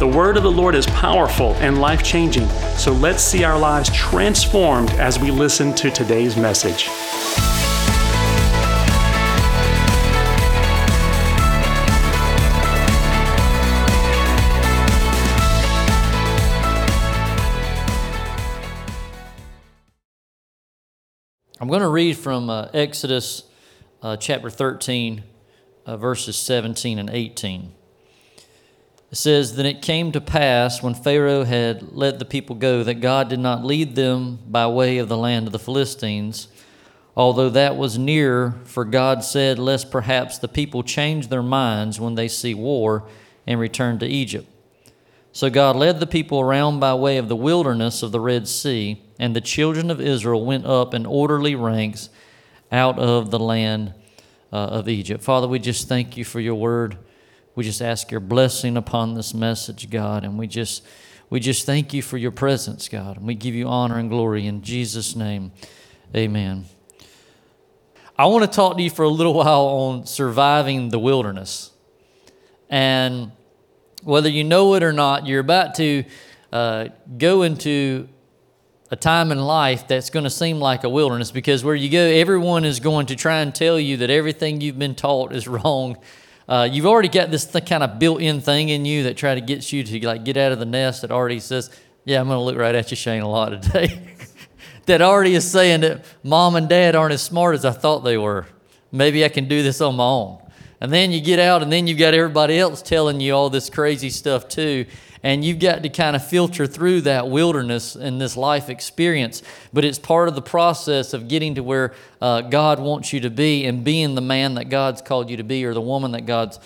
The word of the Lord is powerful and life changing, so let's see our lives transformed as we listen to today's message. I'm going to read from uh, Exodus uh, chapter 13, uh, verses 17 and 18. It says, Then it came to pass when Pharaoh had let the people go that God did not lead them by way of the land of the Philistines, although that was near, for God said, Lest perhaps the people change their minds when they see war and return to Egypt. So God led the people around by way of the wilderness of the Red Sea, and the children of Israel went up in orderly ranks out of the land uh, of Egypt. Father, we just thank you for your word. We just ask your blessing upon this message, God, and we just we just thank you for your presence, God, and we give you honor and glory in Jesus' name. Amen. I want to talk to you for a little while on surviving the wilderness. And whether you know it or not, you're about to uh, go into a time in life that's going to seem like a wilderness because where you go, everyone is going to try and tell you that everything you've been taught is wrong uh, you've already got this th- kind of built-in thing in you that try to get you to like get out of the nest that already says, "Yeah, I'm going to look right at you, Shane, a lot today." that already is saying that mom and dad aren't as smart as I thought they were. Maybe I can do this on my own. And then you get out, and then you've got everybody else telling you all this crazy stuff too and you've got to kind of filter through that wilderness and this life experience. But it's part of the process of getting to where uh, God wants you to be and being the man that God's called you to be or the woman that God's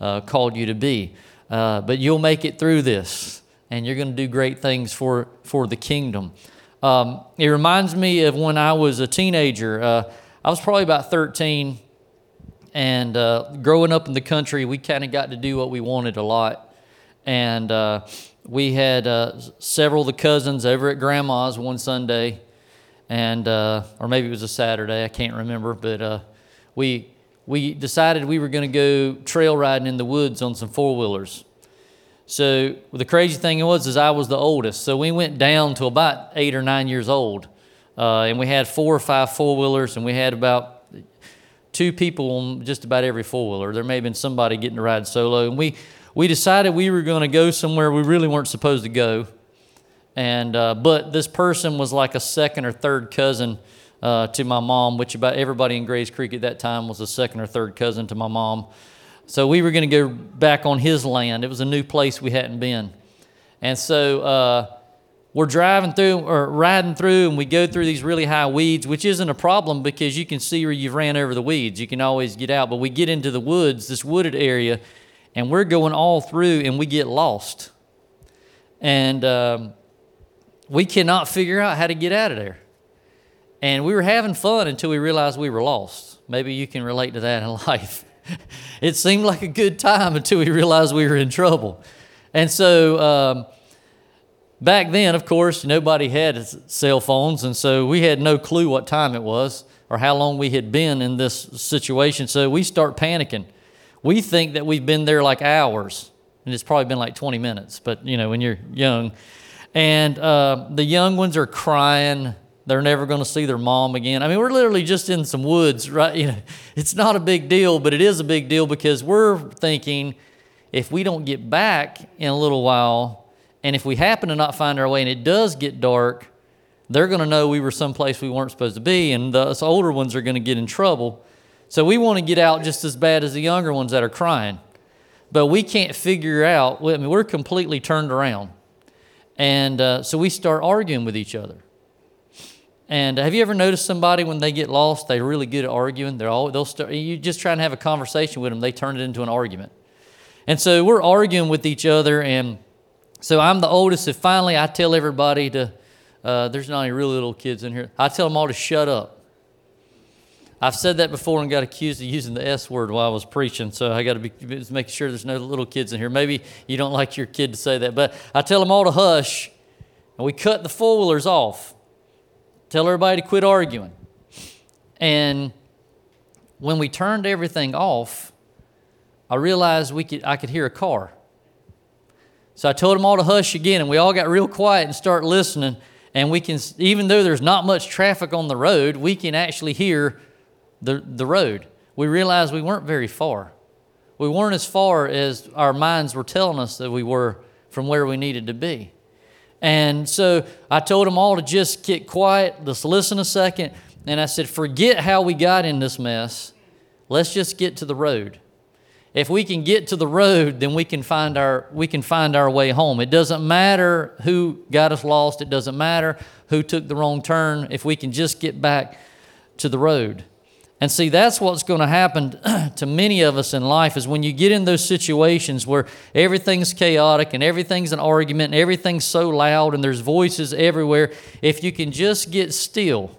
uh, called you to be. Uh, but you'll make it through this, and you're going to do great things for, for the kingdom. Um, it reminds me of when I was a teenager. Uh, I was probably about 13, and uh, growing up in the country, we kind of got to do what we wanted a lot and uh, we had uh, several of the cousins over at grandma's one Sunday, and uh, or maybe it was a Saturday, I can't remember, but uh, we we decided we were going to go trail riding in the woods on some four wheelers. So the crazy thing was, is I was the oldest, so we went down to about eight or nine years old, uh, and we had four or five four wheelers, and we had about two people on just about every four wheeler. There may have been somebody getting to ride solo, and we we decided we were going to go somewhere we really weren't supposed to go. And, uh, but this person was like a second or third cousin uh, to my mom, which about everybody in Grays Creek at that time was a second or third cousin to my mom. So we were going to go back on his land. It was a new place we hadn't been. And so uh, we're driving through or riding through, and we go through these really high weeds, which isn't a problem because you can see where you've ran over the weeds. You can always get out. But we get into the woods, this wooded area, and we're going all through and we get lost. And um, we cannot figure out how to get out of there. And we were having fun until we realized we were lost. Maybe you can relate to that in life. it seemed like a good time until we realized we were in trouble. And so, um, back then, of course, nobody had cell phones, and so we had no clue what time it was or how long we had been in this situation. So we start panicking we think that we've been there like hours, and it's probably been like 20 minutes, but you know, when you're young. And uh, the young ones are crying. They're never going to see their mom again. I mean, we're literally just in some woods, right? You know, it's not a big deal, but it is a big deal because we're thinking if we don't get back in a little while, and if we happen to not find our way and it does get dark, they're going to know we were someplace we weren't supposed to be, and the, older ones are going to get in trouble. So we want to get out just as bad as the younger ones that are crying. But we can't figure out, I mean, we're completely turned around. And uh, so we start arguing with each other. And have you ever noticed somebody when they get lost, they're really good at arguing? They're all, they'll start, you just try and have a conversation with them, they turn it into an argument. And so we're arguing with each other. And so I'm the oldest. And finally, I tell everybody to Uh, there's not any really little kids in here. I tell them all to shut up. I've said that before and got accused of using the S word while I was preaching, so I got to be making sure there's no little kids in here. Maybe you don't like your kid to say that, but I tell them all to hush, and we cut the four wheelers off. Tell everybody to quit arguing. And when we turned everything off, I realized we could, I could hear a car. So I told them all to hush again, and we all got real quiet and start listening. And we can, even though there's not much traffic on the road, we can actually hear the, the road. We realized we weren't very far. We weren't as far as our minds were telling us that we were from where we needed to be. And so I told them all to just get quiet, just listen a second. And I said, forget how we got in this mess. Let's just get to the road. If we can get to the road, then we can find our we can find our way home. It doesn't matter who got us lost. It doesn't matter who took the wrong turn. If we can just get back to the road. And see, that's what's going to happen to many of us in life is when you get in those situations where everything's chaotic and everything's an argument and everything's so loud and there's voices everywhere. If you can just get still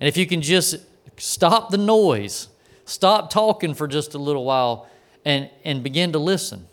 and if you can just stop the noise, stop talking for just a little while and, and begin to listen.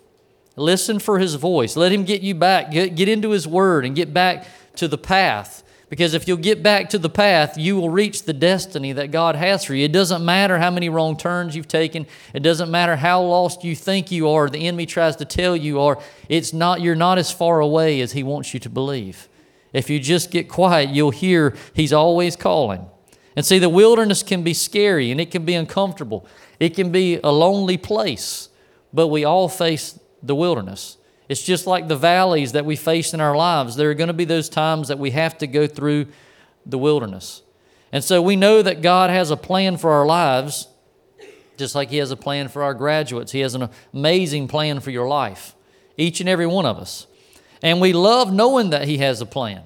Listen for his voice. Let him get you back, get, get into his word and get back to the path because if you'll get back to the path, you will reach the destiny that God has for you. It doesn't matter how many wrong turns you've taken. It doesn't matter how lost you think you are, the enemy tries to tell you are. It's not you're not as far away as he wants you to believe. If you just get quiet, you'll hear he's always calling. And see, the wilderness can be scary and it can be uncomfortable. It can be a lonely place, but we all face the wilderness. It's just like the valleys that we face in our lives. There are going to be those times that we have to go through the wilderness. And so we know that God has a plan for our lives, just like He has a plan for our graduates. He has an amazing plan for your life, each and every one of us. And we love knowing that He has a plan.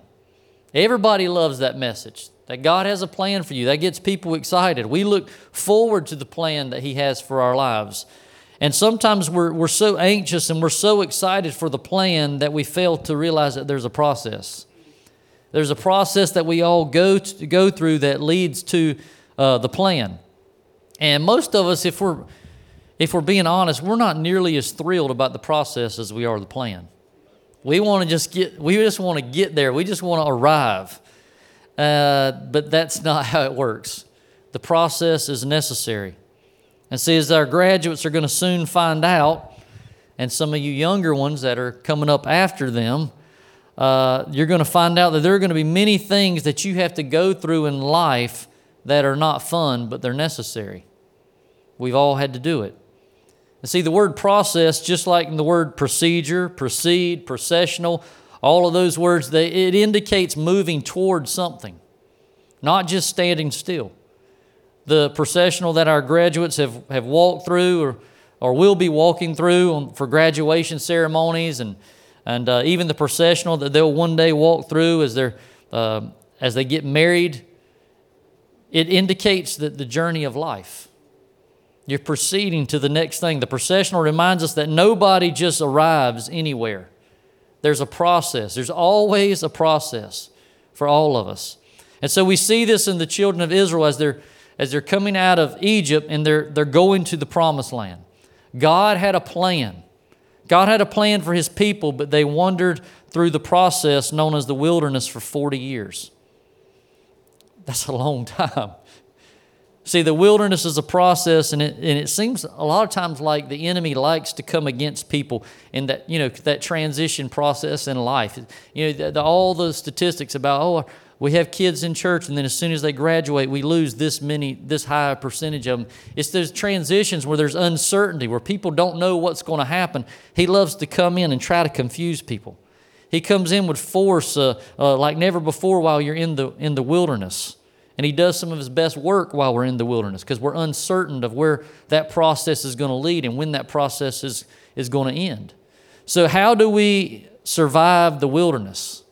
Everybody loves that message that God has a plan for you. That gets people excited. We look forward to the plan that He has for our lives. And sometimes we're, we're so anxious and we're so excited for the plan that we fail to realize that there's a process. There's a process that we all go, to, go through that leads to uh, the plan. And most of us, if we're, if we're being honest, we're not nearly as thrilled about the process as we are the plan. We want to just get, we just want to get there. We just want to arrive. Uh, but that's not how it works. The process is necessary. And see, as our graduates are going to soon find out, and some of you younger ones that are coming up after them, uh, you're going to find out that there are going to be many things that you have to go through in life that are not fun, but they're necessary. We've all had to do it. And see, the word process, just like in the word procedure, proceed, processional, all of those words, they, it indicates moving towards something, not just standing still the processional that our graduates have, have walked through or, or will be walking through on, for graduation ceremonies and, and uh, even the processional that they'll one day walk through as, they're, uh, as they get married, it indicates that the journey of life. You're proceeding to the next thing. The processional reminds us that nobody just arrives anywhere. There's a process. There's always a process for all of us. And so we see this in the children of Israel as they're as they're coming out of Egypt and they're, they're going to the promised land. God had a plan. God had a plan for his people, but they wandered through the process known as the wilderness for 40 years. That's a long time. See, the wilderness is a process, and it, and it seems a lot of times like the enemy likes to come against people in that, you know, that transition process in life. You know, the, the, all the statistics about, oh, we have kids in church and then as soon as they graduate we lose this many this high percentage of them it's those transitions where there's uncertainty where people don't know what's going to happen. He loves to come in and try to confuse people. He comes in with force uh, uh, like never before while you're in the in the wilderness. And he does some of his best work while we're in the wilderness because we're uncertain of where that process is going to lead and when that process is is going to end. So how do we survive the wilderness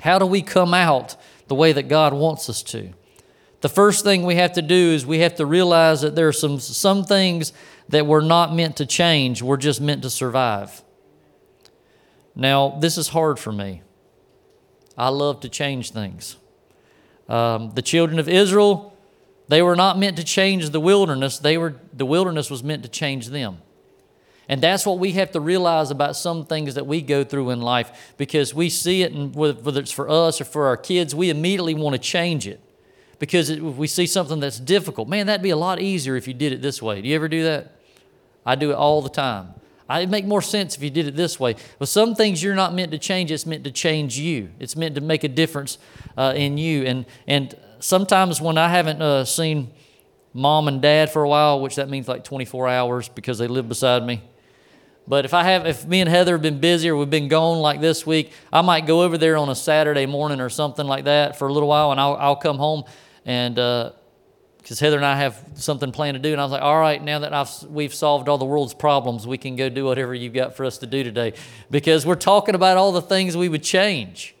how do we come out the way that God wants us to? The first thing we have to do is we have to realize that there are some, some things that we're not meant to change, we're just meant to survive. Now, this is hard for me. I love to change things. Um, the children of Israel, they were not meant to change the wilderness. They were, the wilderness was meant to change them. And that's what we have to realize about some things that we go through in life because we see it, and whether it's for us or for our kids, we immediately want to change it because if we see something that's difficult. Man, that'd be a lot easier if you did it this way. Do you ever do that? I do it all the time. It'd make more sense if you did it this way. But some things you're not meant to change, it's meant to change you. It's meant to make a difference uh, in you. And, and sometimes when I haven't uh, seen mom and dad for a while, which that means like 24 hours because they live beside me. But if I have, if me and Heather have been busy or we've been gone like this week, I might go over there on a Saturday morning or something like that for a little while, and I'll, I'll come home and uh, because Heather and I have something planned to do. And I was like, all right, now that I've, we've solved all the world's problems, we can go do whatever you've got for us to do today. Because we're talking about all the things we would change.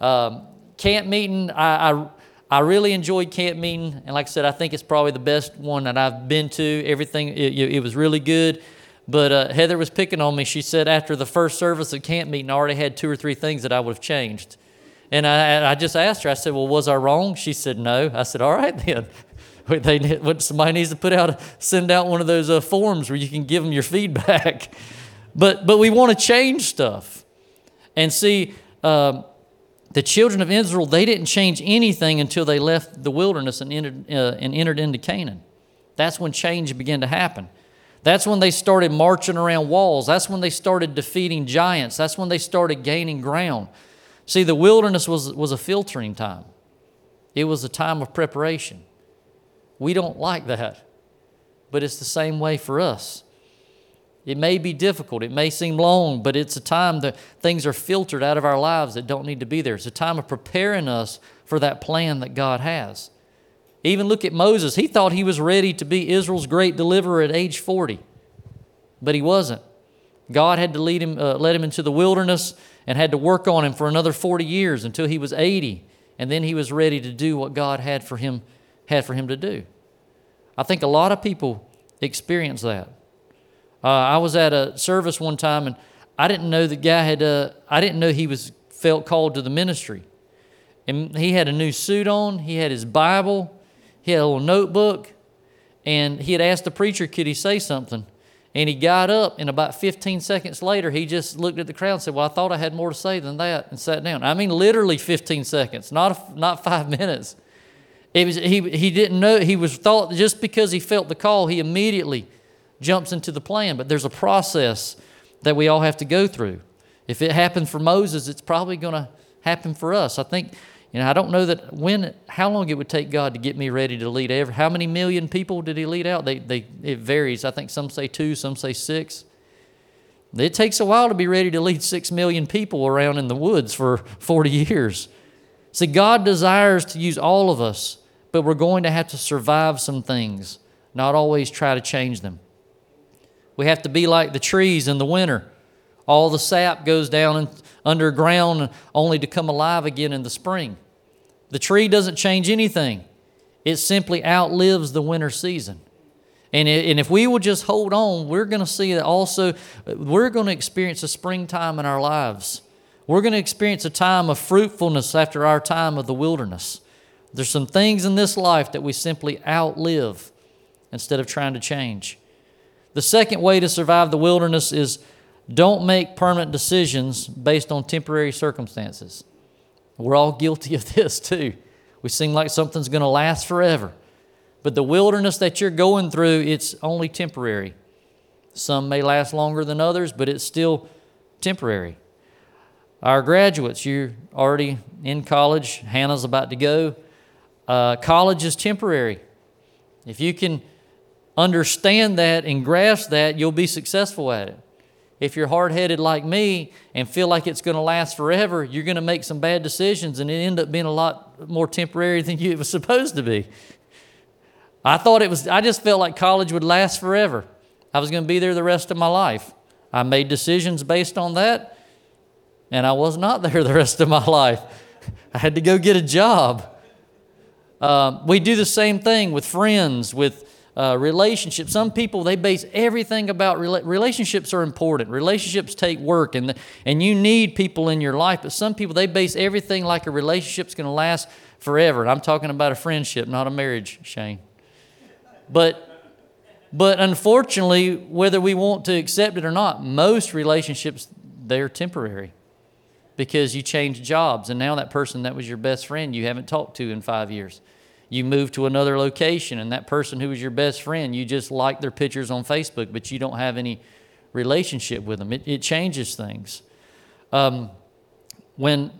Um, camp meeting, I, I, I, really enjoyed camp meeting. And like I said, I think it's probably the best one that I've been to. Everything, it, it was really good. But uh, Heather was picking on me. She said after the first service at camp meeting, I already had two or three things that I would have changed. And I, I just asked her, I said, Well, was I wrong? She said, No. I said, All right then they somebody needs to put out send out one of those uh, forms where you can give them your feedback. but but we want to change stuff, and see. Um, the children of Israel, they didn't change anything until they left the wilderness and entered, uh, and entered into Canaan. That's when change began to happen. That's when they started marching around walls. That's when they started defeating giants. That's when they started gaining ground. See, the wilderness was, was a filtering time, it was a time of preparation. We don't like that, but it's the same way for us. It may be difficult, it may seem long, but it's a time that things are filtered out of our lives that don't need to be there. It's a time of preparing us for that plan that God has. Even look at Moses. He thought he was ready to be Israel's great deliverer at age 40, but he wasn't. God had to lead him, uh, let him into the wilderness and had to work on him for another 40 years until he was 80, and then he was ready to do what God had for him had for him to do. I think a lot of people experience that. Uh, I was at a service one time and I didn't know the guy had, uh, I didn't know he was felt called to the ministry. And he had a new suit on, he had his Bible, he had a little notebook, and he had asked the preacher, could he say something? And he got up, and about 15 seconds later, he just looked at the crowd and said, Well, I thought I had more to say than that, and sat down. I mean, literally 15 seconds, not, not five minutes. It was, he, he didn't know, he was thought just because he felt the call, he immediately jumps into the plan. But there's a process that we all have to go through. If it happened for Moses, it's probably going to happen for us. I think, you know, I don't know that when, how long it would take God to get me ready to lead ever. How many million people did he lead out? They, they, it varies. I think some say two, some say six. It takes a while to be ready to lead six million people around in the woods for 40 years. See, God desires to use all of us, but we're going to have to survive some things, not always try to change them. We have to be like the trees in the winter. All the sap goes down underground only to come alive again in the spring. The tree doesn't change anything, it simply outlives the winter season. And if we will just hold on, we're going to see that also, we're going to experience a springtime in our lives. We're going to experience a time of fruitfulness after our time of the wilderness. There's some things in this life that we simply outlive instead of trying to change. The second way to survive the wilderness is don't make permanent decisions based on temporary circumstances. We're all guilty of this too. We seem like something's going to last forever. But the wilderness that you're going through, it's only temporary. Some may last longer than others, but it's still temporary. Our graduates, you're already in college. Hannah's about to go. Uh, college is temporary. If you can understand that and grasp that, you'll be successful at it. If you're hard headed like me and feel like it's going to last forever, you're going to make some bad decisions and it end up being a lot more temporary than you, it was supposed to be. I thought it was, I just felt like college would last forever. I was going to be there the rest of my life. I made decisions based on that and I was not there the rest of my life. I had to go get a job. Uh, we do the same thing with friends, with uh, relationships. Some people they base everything about rela- relationships are important. Relationships take work, and the, and you need people in your life. But some people they base everything like a relationship's going to last forever. And I'm talking about a friendship, not a marriage, Shane. But but unfortunately, whether we want to accept it or not, most relationships they're temporary because you change jobs and now that person that was your best friend you haven't talked to in five years you move to another location and that person who was your best friend you just like their pictures on facebook but you don't have any relationship with them. It, it changes things. Um, when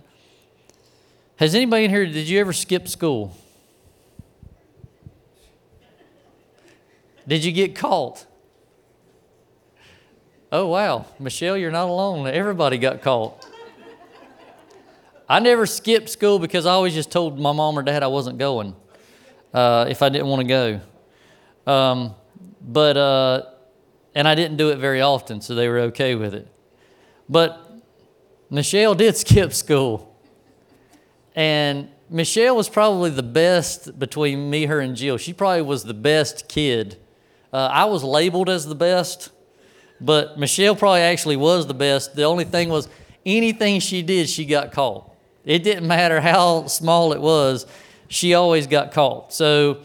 has anybody in here did you ever skip school? Did you get caught? Oh wow. Michelle you're not alone. Everybody got caught. I never skipped school because I always just told my mom or dad I wasn't going uh, if I didn't want to go. Um, but, uh, and I didn't do it very often, so they were okay with it. But Michelle did skip school. And Michelle was probably the best between me, her, and Jill. She probably was the best kid. Uh, I was labeled as the best, but Michelle probably actually was the best. The only thing was, anything she did, she got caught. It didn't matter how small it was, she always got caught. So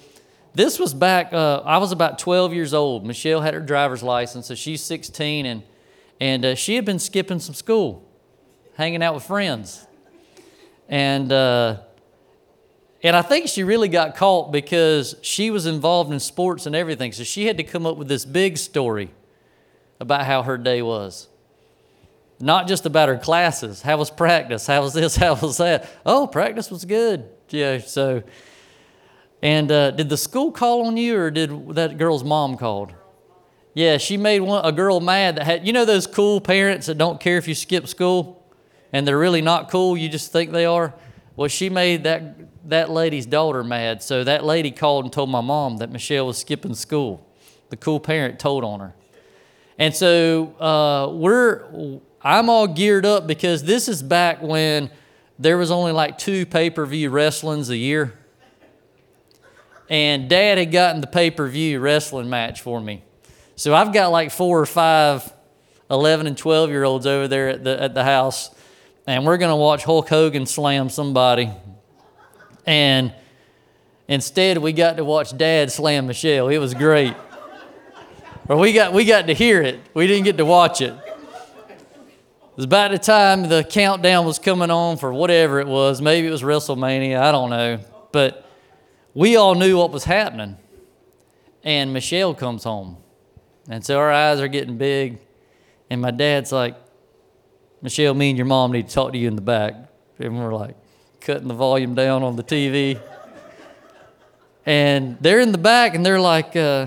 this was back, uh, I was about 12 years old. Michelle had her driver's license, so she's 16, and, and uh, she had been skipping some school, hanging out with friends. And, uh, and I think she really got caught because she was involved in sports and everything. So she had to come up with this big story about how her day was. Not just about her classes. How was practice? How was this? How was that? Oh, practice was good. Yeah, so. And uh, did the school call on you or did that girl's mom called? Yeah, she made one, a girl mad that had, you know, those cool parents that don't care if you skip school and they're really not cool, you just think they are? Well, she made that, that lady's daughter mad. So that lady called and told my mom that Michelle was skipping school. The cool parent told on her. And so uh, we're I'm all geared up because this is back when there was only like two pay-per-view wrestlings a year. And dad had gotten the pay-per-view wrestling match for me. So I've got like four or five 11 and 12 year olds over there at the, at the house, and we're going to watch Hulk Hogan slam somebody. And instead, we got to watch dad slam Michelle. It was great. or we got, we got to hear it, we didn't get to watch it. It was about the time the countdown was coming on for whatever it was. Maybe it was WrestleMania. I don't know. But we all knew what was happening. And Michelle comes home. And so our eyes are getting big. And my dad's like, Michelle, me and your mom need to talk to you in the back. And we're like, cutting the volume down on the TV. and they're in the back and they're like, uh,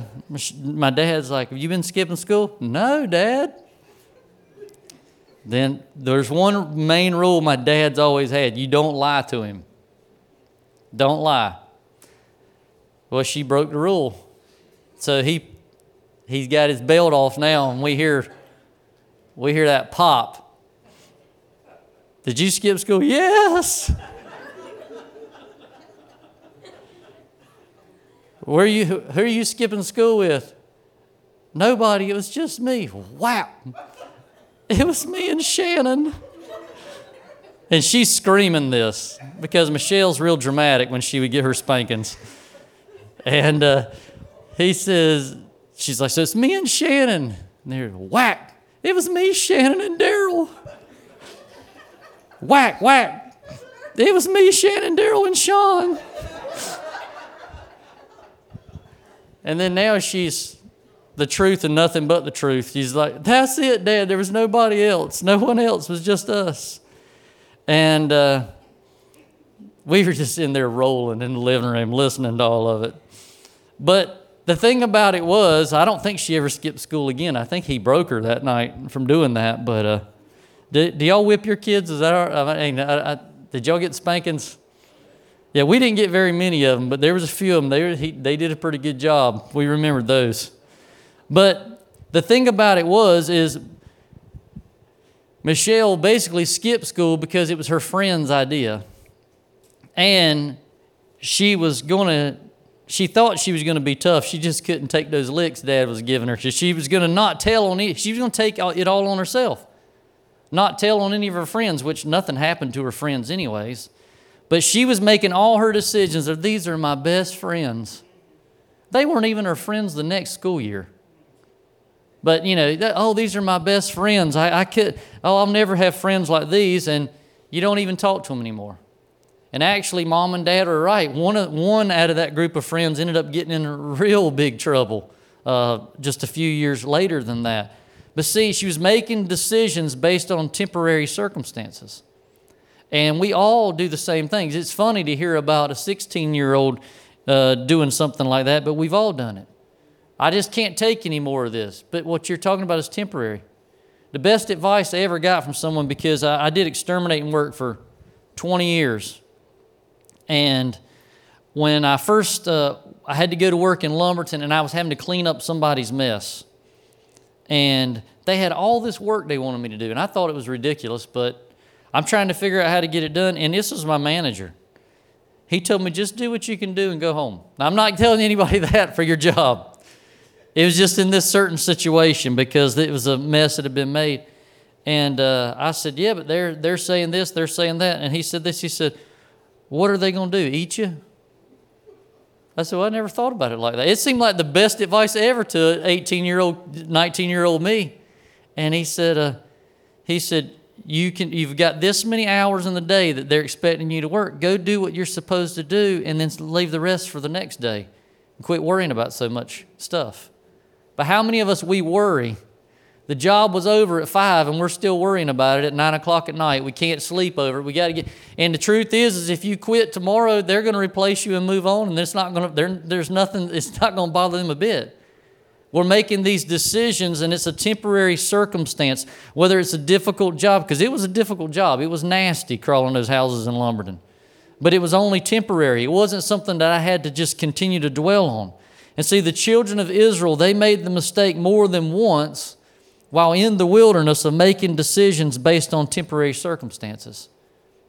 my dad's like, Have you been skipping school? No, dad. Then there's one main rule my dad's always had you don't lie to him. Don't lie. Well, she broke the rule. So he he's got his belt off now and we hear we hear that pop. Did you skip school? Yes. Where you who are you skipping school with? Nobody, it was just me. Wow. It was me and Shannon. And she's screaming this because Michelle's real dramatic when she would get her spankings. And uh, he says, she's like, so it's me and Shannon. And they're whack. It was me, Shannon, and Daryl. Whack, whack. It was me, Shannon, Daryl, and Sean. And then now she's the truth and nothing but the truth. He's like, That's it, Dad. There was nobody else. No one else. It was just us. And uh, we were just in there rolling in the living room, listening to all of it. But the thing about it was, I don't think she ever skipped school again. I think he broke her that night from doing that. But uh, do, do, y'all whip your kids? Is that I mean, I, I, did y'all get spankings? Yeah, we didn't get very many of them, but there was a few of them. They, he, they did a pretty good job. We remembered those. But the thing about it was is Michelle basically skipped school because it was her friend's idea. And she was going to she thought she was going to be tough. She just couldn't take those licks dad was giving her. She was going to not tell on it. She was going to take it all on herself, not tell on any of her friends, which nothing happened to her friends, anyways. But she was making all her decisions of these are my best friends. They weren't even her friends the next school year. But, you know, that, oh, these are my best friends. I, I could, oh, I'll never have friends like these. And you don't even talk to them anymore. And actually, mom and dad are right. One, one out of that group of friends ended up getting in real big trouble uh, just a few years later than that. But see, she was making decisions based on temporary circumstances. And we all do the same things. It's funny to hear about a 16 year old uh, doing something like that, but we've all done it. I just can't take any more of this. But what you're talking about is temporary. The best advice I ever got from someone, because I, I did exterminating work for 20 years. And when I first, uh, I had to go to work in Lumberton and I was having to clean up somebody's mess. And they had all this work they wanted me to do. And I thought it was ridiculous, but I'm trying to figure out how to get it done. And this was my manager. He told me, just do what you can do and go home. Now, I'm not telling anybody that for your job. It was just in this certain situation because it was a mess that had been made. And uh, I said, Yeah, but they're, they're saying this, they're saying that. And he said this. He said, What are they going to do? Eat you? I said, Well, I never thought about it like that. It seemed like the best advice ever to 18 year old, 19 year old me. And he said, uh, he said, you can you've got this many hours in the day that they're expecting you to work. Go do what you're supposed to do and then leave the rest for the next day. And quit worrying about so much stuff. But how many of us we worry? The job was over at five and we're still worrying about it at nine o'clock at night. We can't sleep over it. We got to get. And the truth is, is if you quit tomorrow, they're going to replace you and move on, and it's not going to. There's nothing. It's not going to bother them a bit. We're making these decisions, and it's a temporary circumstance. Whether it's a difficult job, because it was a difficult job. It was nasty crawling those houses in Lumberton, but it was only temporary. It wasn't something that I had to just continue to dwell on. And see, the children of Israel, they made the mistake more than once while in the wilderness of making decisions based on temporary circumstances.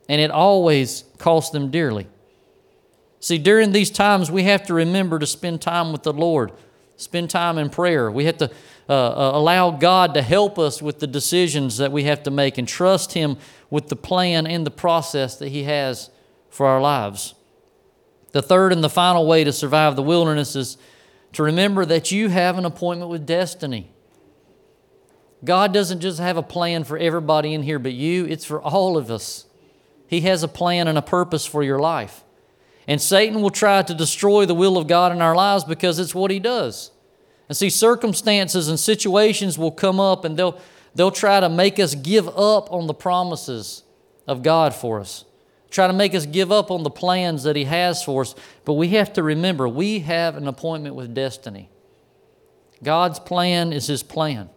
And it always cost them dearly. See, during these times, we have to remember to spend time with the Lord, spend time in prayer. We have to uh, uh, allow God to help us with the decisions that we have to make and trust Him with the plan and the process that He has for our lives. The third and the final way to survive the wilderness is to remember that you have an appointment with destiny. God doesn't just have a plan for everybody in here but you, it's for all of us. He has a plan and a purpose for your life. And Satan will try to destroy the will of God in our lives because it's what he does. And see, circumstances and situations will come up and they'll, they'll try to make us give up on the promises of God for us try to make us give up on the plans that He has for us. But we have to remember we have an appointment with destiny. God's plan is His plan.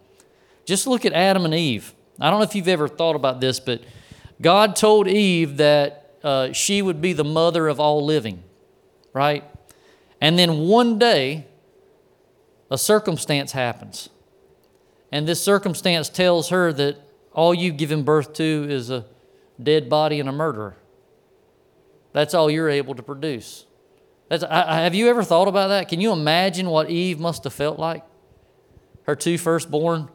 Just look at Adam and Eve. I don't know if you've ever thought about this, but God told Eve that uh, she would be the mother of all living, right? And then one day, a circumstance happens. And this circumstance tells her that all you've given birth to is a dead body and a murderer. That's all you're able to produce. I, have you ever thought about that? Can you imagine what Eve must have felt like? Her two firstborn,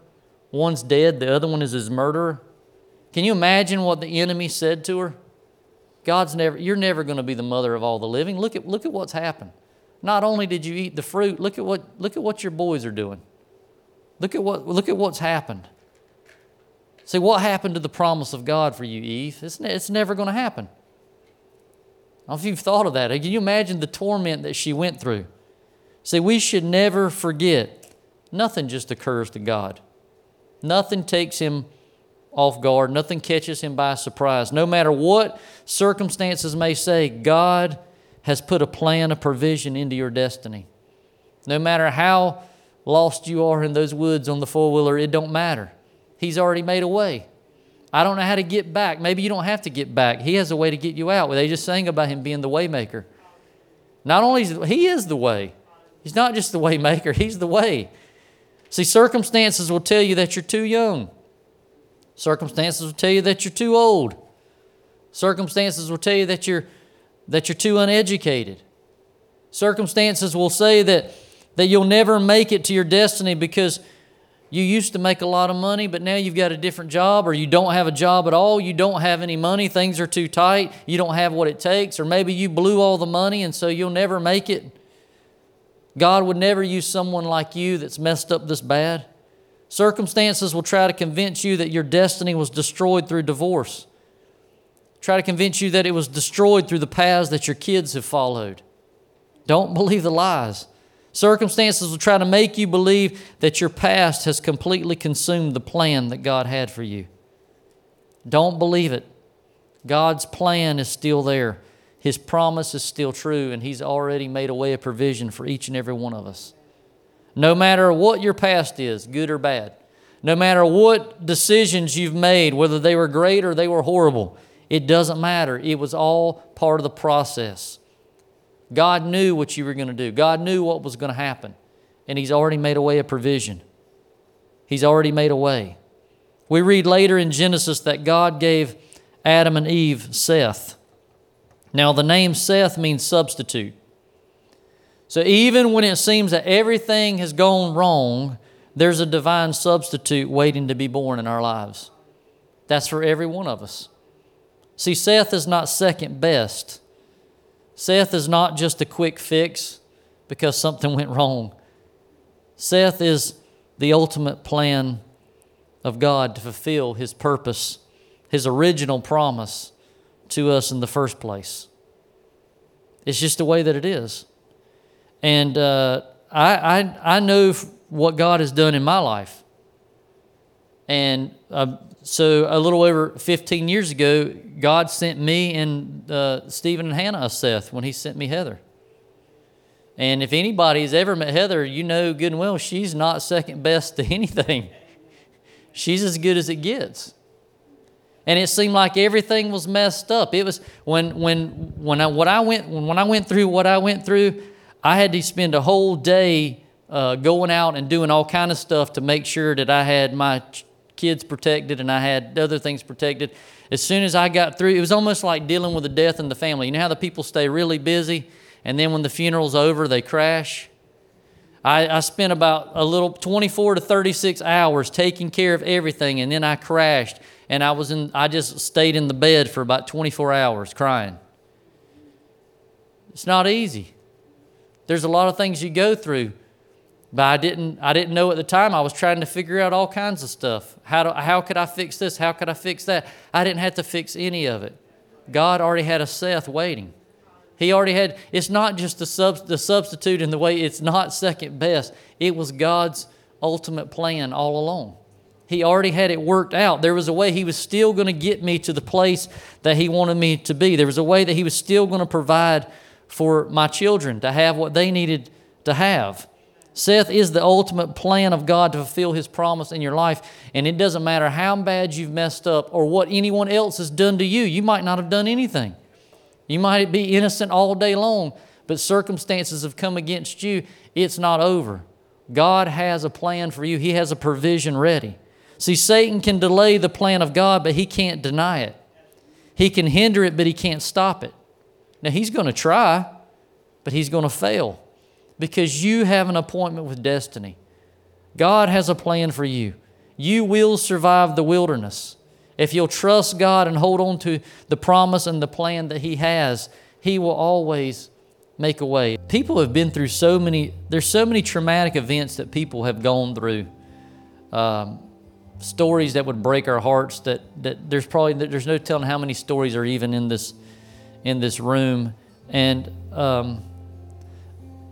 one's dead, the other one is his murderer. Can you imagine what the enemy said to her? God's never, you're never going to be the mother of all the living. Look at, look at what's happened. Not only did you eat the fruit, look at what, look at what your boys are doing. Look at, what, look at what's happened. See, what happened to the promise of God for you, Eve? It's, it's never going to happen. I don't know if you've thought of that. Can you imagine the torment that she went through? See, we should never forget nothing just occurs to God. Nothing takes him off guard, nothing catches him by surprise. No matter what circumstances may say, God has put a plan of provision into your destiny. No matter how lost you are in those woods on the four wheeler, it don't matter. He's already made a way. I don't know how to get back. Maybe you don't have to get back. He has a way to get you out. They just sang about him being the waymaker. Not only is he is the way. He's not just the waymaker, he's the way. See, circumstances will tell you that you're too young. Circumstances will tell you that you're too old. Circumstances will tell you that you're that you're too uneducated. Circumstances will say that, that you'll never make it to your destiny because you used to make a lot of money, but now you've got a different job, or you don't have a job at all, you don't have any money, things are too tight, you don't have what it takes, or maybe you blew all the money and so you'll never make it. God would never use someone like you that's messed up this bad. Circumstances will try to convince you that your destiny was destroyed through divorce. Try to convince you that it was destroyed through the paths that your kids have followed. Don't believe the lies. Circumstances will try to make you believe that your past has completely consumed the plan that God had for you. Don't believe it. God's plan is still there. His promise is still true, and He's already made a way of provision for each and every one of us. No matter what your past is, good or bad, no matter what decisions you've made, whether they were great or they were horrible, it doesn't matter. It was all part of the process. God knew what you were going to do, God knew what was going to happen, and He's already made a way of provision. He's already made a way. We read later in Genesis that God gave Adam and Eve Seth. Now, the name Seth means substitute. So, even when it seems that everything has gone wrong, there's a divine substitute waiting to be born in our lives. That's for every one of us. See, Seth is not second best. Seth is not just a quick fix because something went wrong. Seth is the ultimate plan of God to fulfill His purpose, His original promise to us in the first place. It's just the way that it is. And uh, I, I, I know what God has done in my life. And uh, so a little over 15 years ago, God sent me and uh, Stephen and Hannah a Seth when He sent me Heather. And if anybody's ever met Heather, you know good and well she's not second best to anything. she's as good as it gets and it seemed like everything was messed up. It was when when when I what I went when I went through what I went through, I had to spend a whole day uh, going out and doing all kind of stuff to make sure that I had my kids protected and I had other things protected. As soon as I got through, it was almost like dealing with the death in the family. You know how the people stay really busy, and then when the funeral's over, they crash. I, I spent about a little 24 to 36 hours taking care of everything, and then I crashed and I was in I just stayed in the bed for about 24 hours crying. It's not easy. There's a lot of things you go through. But I didn't I didn't know at the time. I was trying to figure out all kinds of stuff. How do, how could I fix this? How could I fix that? I didn't have to fix any of it. God already had a Seth waiting. He already had it's not just the sub, the substitute in the way it's not second best. It was God's ultimate plan all along. He already had it worked out. There was a way He was still going to get me to the place that He wanted me to be. There was a way that He was still going to provide for my children to have what they needed to have. Seth is the ultimate plan of God to fulfill His promise in your life. And it doesn't matter how bad you've messed up or what anyone else has done to you. You might not have done anything. You might be innocent all day long, but circumstances have come against you. It's not over. God has a plan for you, He has a provision ready. See, Satan can delay the plan of God, but he can't deny it. He can hinder it, but he can't stop it. Now, he's going to try, but he's going to fail because you have an appointment with destiny. God has a plan for you. You will survive the wilderness. If you'll trust God and hold on to the promise and the plan that He has, He will always make a way. People have been through so many, there's so many traumatic events that people have gone through. Um, stories that would break our hearts that, that there's probably there's no telling how many stories are even in this in this room and um,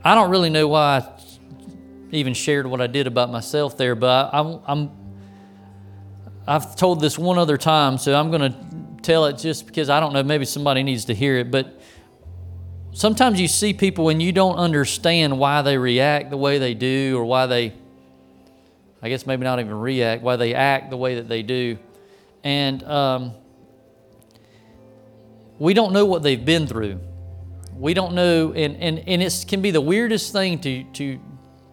i don't really know why i even shared what i did about myself there but I, I'm, i've told this one other time so i'm going to tell it just because i don't know maybe somebody needs to hear it but sometimes you see people and you don't understand why they react the way they do or why they I guess maybe not even react, why they act the way that they do. And um, we don't know what they've been through. We don't know, and, and, and it can be the weirdest thing to, to,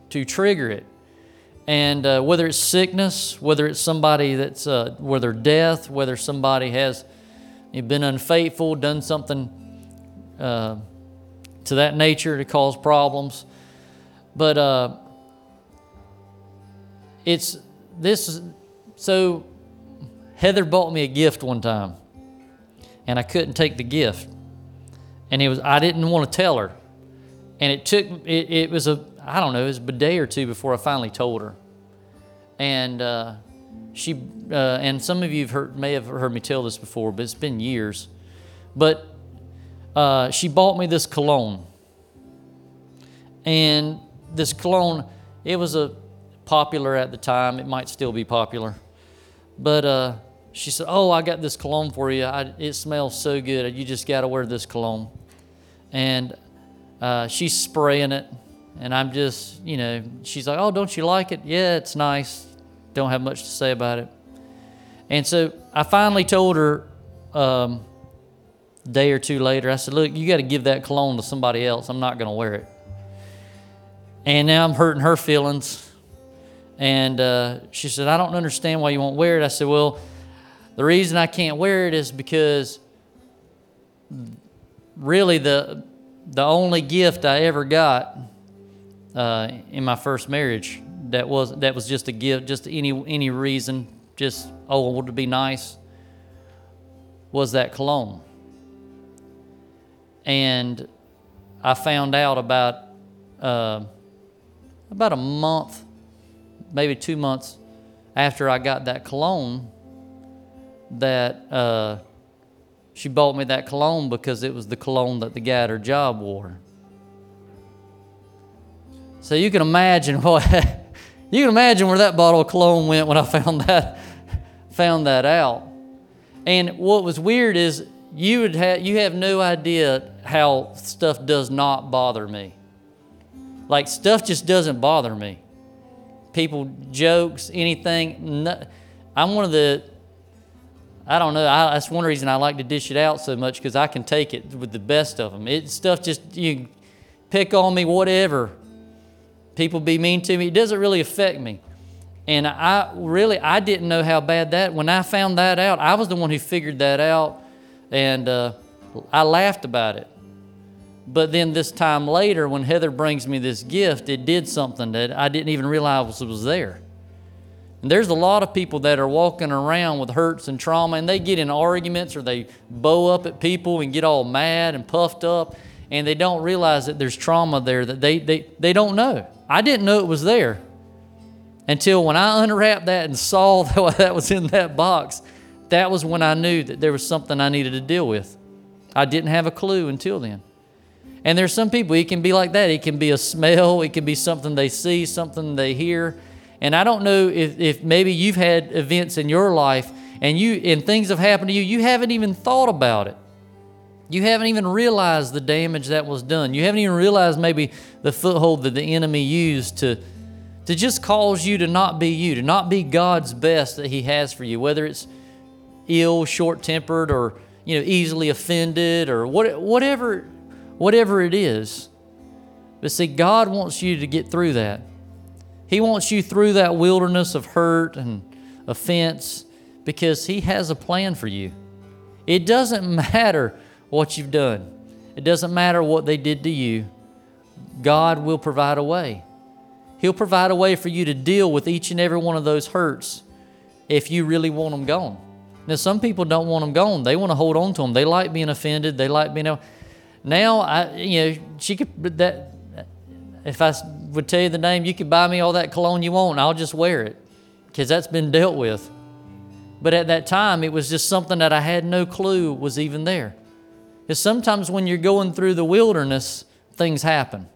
to trigger it. And uh, whether it's sickness, whether it's somebody that's, uh, whether death, whether somebody has been unfaithful, done something uh, to that nature to cause problems. But uh, it's this. So Heather bought me a gift one time, and I couldn't take the gift, and it was I didn't want to tell her, and it took it, it was a I don't know it was a day or two before I finally told her, and uh, she uh, and some of you have heard, may have heard me tell this before, but it's been years, but uh, she bought me this cologne, and this cologne it was a popular at the time. It might still be popular, but uh, she said, "Oh, I got this cologne for you. I, it smells so good. You just got to wear this cologne." And uh, she's spraying it, and I'm just, you know, she's like, "Oh, don't you like it? Yeah, it's nice. Don't have much to say about it." And so I finally told her um, a day or two later. I said, "Look, you got to give that cologne to somebody else. I'm not going to wear it." And now I'm hurting her feelings. And uh, she said, I don't understand why you won't wear it. I said, Well, the reason I can't wear it is because really the the only gift I ever got uh, in my first marriage that was that was just a gift, just any any reason, just oh, would it be nice? Was that cologne? And I found out about uh, about a month, maybe two months after I got that cologne that uh, she bought me that cologne because it was the cologne that the guy at her job wore. So you can imagine what you can imagine where that bottle of cologne went when I found that found that out. And what was weird is you would have you have no idea how stuff does not bother me. Like stuff just doesn't bother me. People jokes, anything. No, I'm one of the I don't know. I, that's one reason I like to dish it out so much because I can take it with the best of them. It stuff just you pick on me, whatever. People be mean to me. It doesn't really affect me. And I really I didn't know how bad that. When I found that out, I was the one who figured that out, and uh, I laughed about it. But then this time later, when Heather brings me this gift, it did something that I didn't even realize was there. And there's a lot of people that are walking around with hurts and trauma, and they get in arguments or they bow up at people and get all mad and puffed up, and they don't realize that there's trauma there that they, they, they don't know. I didn't know it was there until when I unwrapped that and saw that, that was in that box. That was when I knew that there was something I needed to deal with. I didn't have a clue until then. And there's some people, it can be like that. It can be a smell, it can be something they see, something they hear and I don't know if, if maybe you've had events in your life and you and things have happened to you, you haven't even thought about it. You haven't even realized the damage that was done. You haven't even realized maybe the foothold that the enemy used to, to just cause you to not be you, to not be God's best that He has for you, whether it's ill, short tempered, or you know, easily offended, or what, whatever, whatever it is. But see, God wants you to get through that. He wants you through that wilderness of hurt and offense because He has a plan for you. It doesn't matter what you've done, it doesn't matter what they did to you. God will provide a way. He'll provide a way for you to deal with each and every one of those hurts if you really want them gone. Now, some people don't want them gone. They want to hold on to them. They like being offended. They like being. Now, I, you know, she could that if I would tell you the name, you could buy me all that cologne you want, I'll just wear it because that's been dealt with. But at that time, it was just something that I had no clue was even there. Because sometimes when you're going through the wilderness, things happen.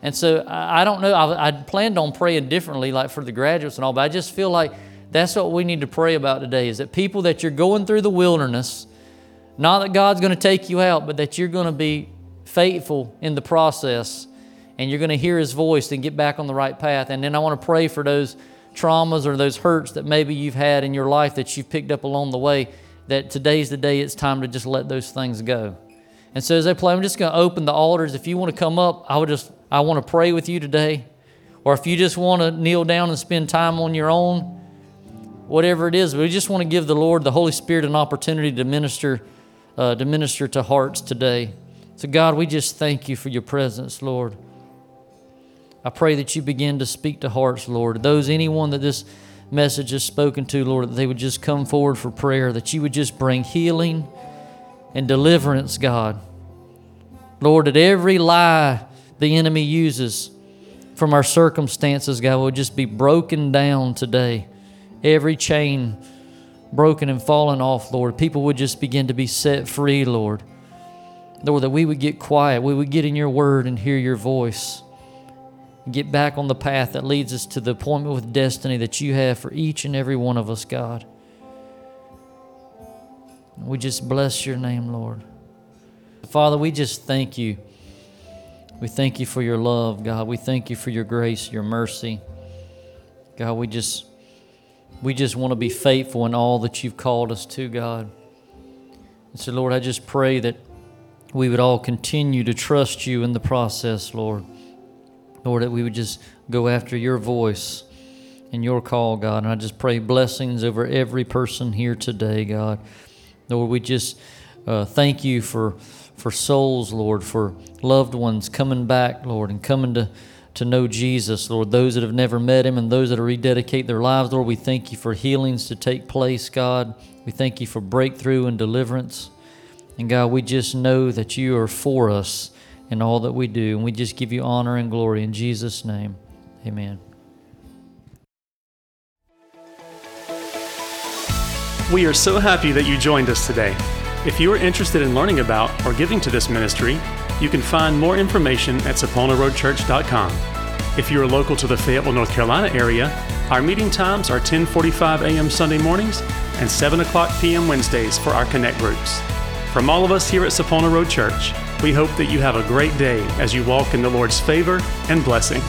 And so I, don't know, I, I planned on praying differently, like for the graduates and all, but I just feel like that's what we need to pray about today is that people that you're going through the wilderness, not that God's going to take you out, but that you're going to be faithful in the process and you're going to hear his voice and get back on the right path. And then I want to pray for those traumas or those hurts that maybe you've had in your life that you've picked up along the way, that today's the day it's time to just let those things go. And so as I play, I'm just going to open the altars. If you want to come up, I would just I want to pray with you today. Or if you just want to kneel down and spend time on your own, whatever it is, we just want to give the Lord, the Holy Spirit, an opportunity to minister, uh, to minister to hearts today. So, God, we just thank you for your presence, Lord. I pray that you begin to speak to hearts, Lord. Those, anyone that this message is spoken to, Lord, that they would just come forward for prayer, that you would just bring healing and deliverance, God. Lord, that every lie the enemy uses from our circumstances, God, will just be broken down today. Every chain broken and fallen off, Lord. People would just begin to be set free, Lord. Lord, that we would get quiet, we would get in your word and hear your voice. Get back on the path that leads us to the appointment with destiny that you have for each and every one of us, God. We just bless your name, Lord. Father, we just thank you. We thank you for your love, God. We thank you for your grace, your mercy. God, we just we just want to be faithful in all that you've called us to, God. And so, Lord, I just pray that we would all continue to trust you in the process, Lord. Lord, that we would just go after your voice and your call, God. And I just pray blessings over every person here today, God. Lord, we just uh, thank you for for souls, Lord, for loved ones coming back, Lord, and coming to to know Jesus, Lord. Those that have never met Him and those that are rededicate their lives, Lord, we thank you for healings to take place, God. We thank you for breakthrough and deliverance. And God, we just know that you are for us in all that we do. And we just give you honor and glory in Jesus' name. Amen. We are so happy that you joined us today. If you are interested in learning about or giving to this ministry, you can find more information at saponaroadchurch.com. If you are local to the Fayetteville, North Carolina area, our meeting times are 10:45 a.m. Sunday mornings and 7 o'clock p.m. Wednesdays for our connect groups. From all of us here at Sapona Road Church, we hope that you have a great day as you walk in the Lord's favor and blessing.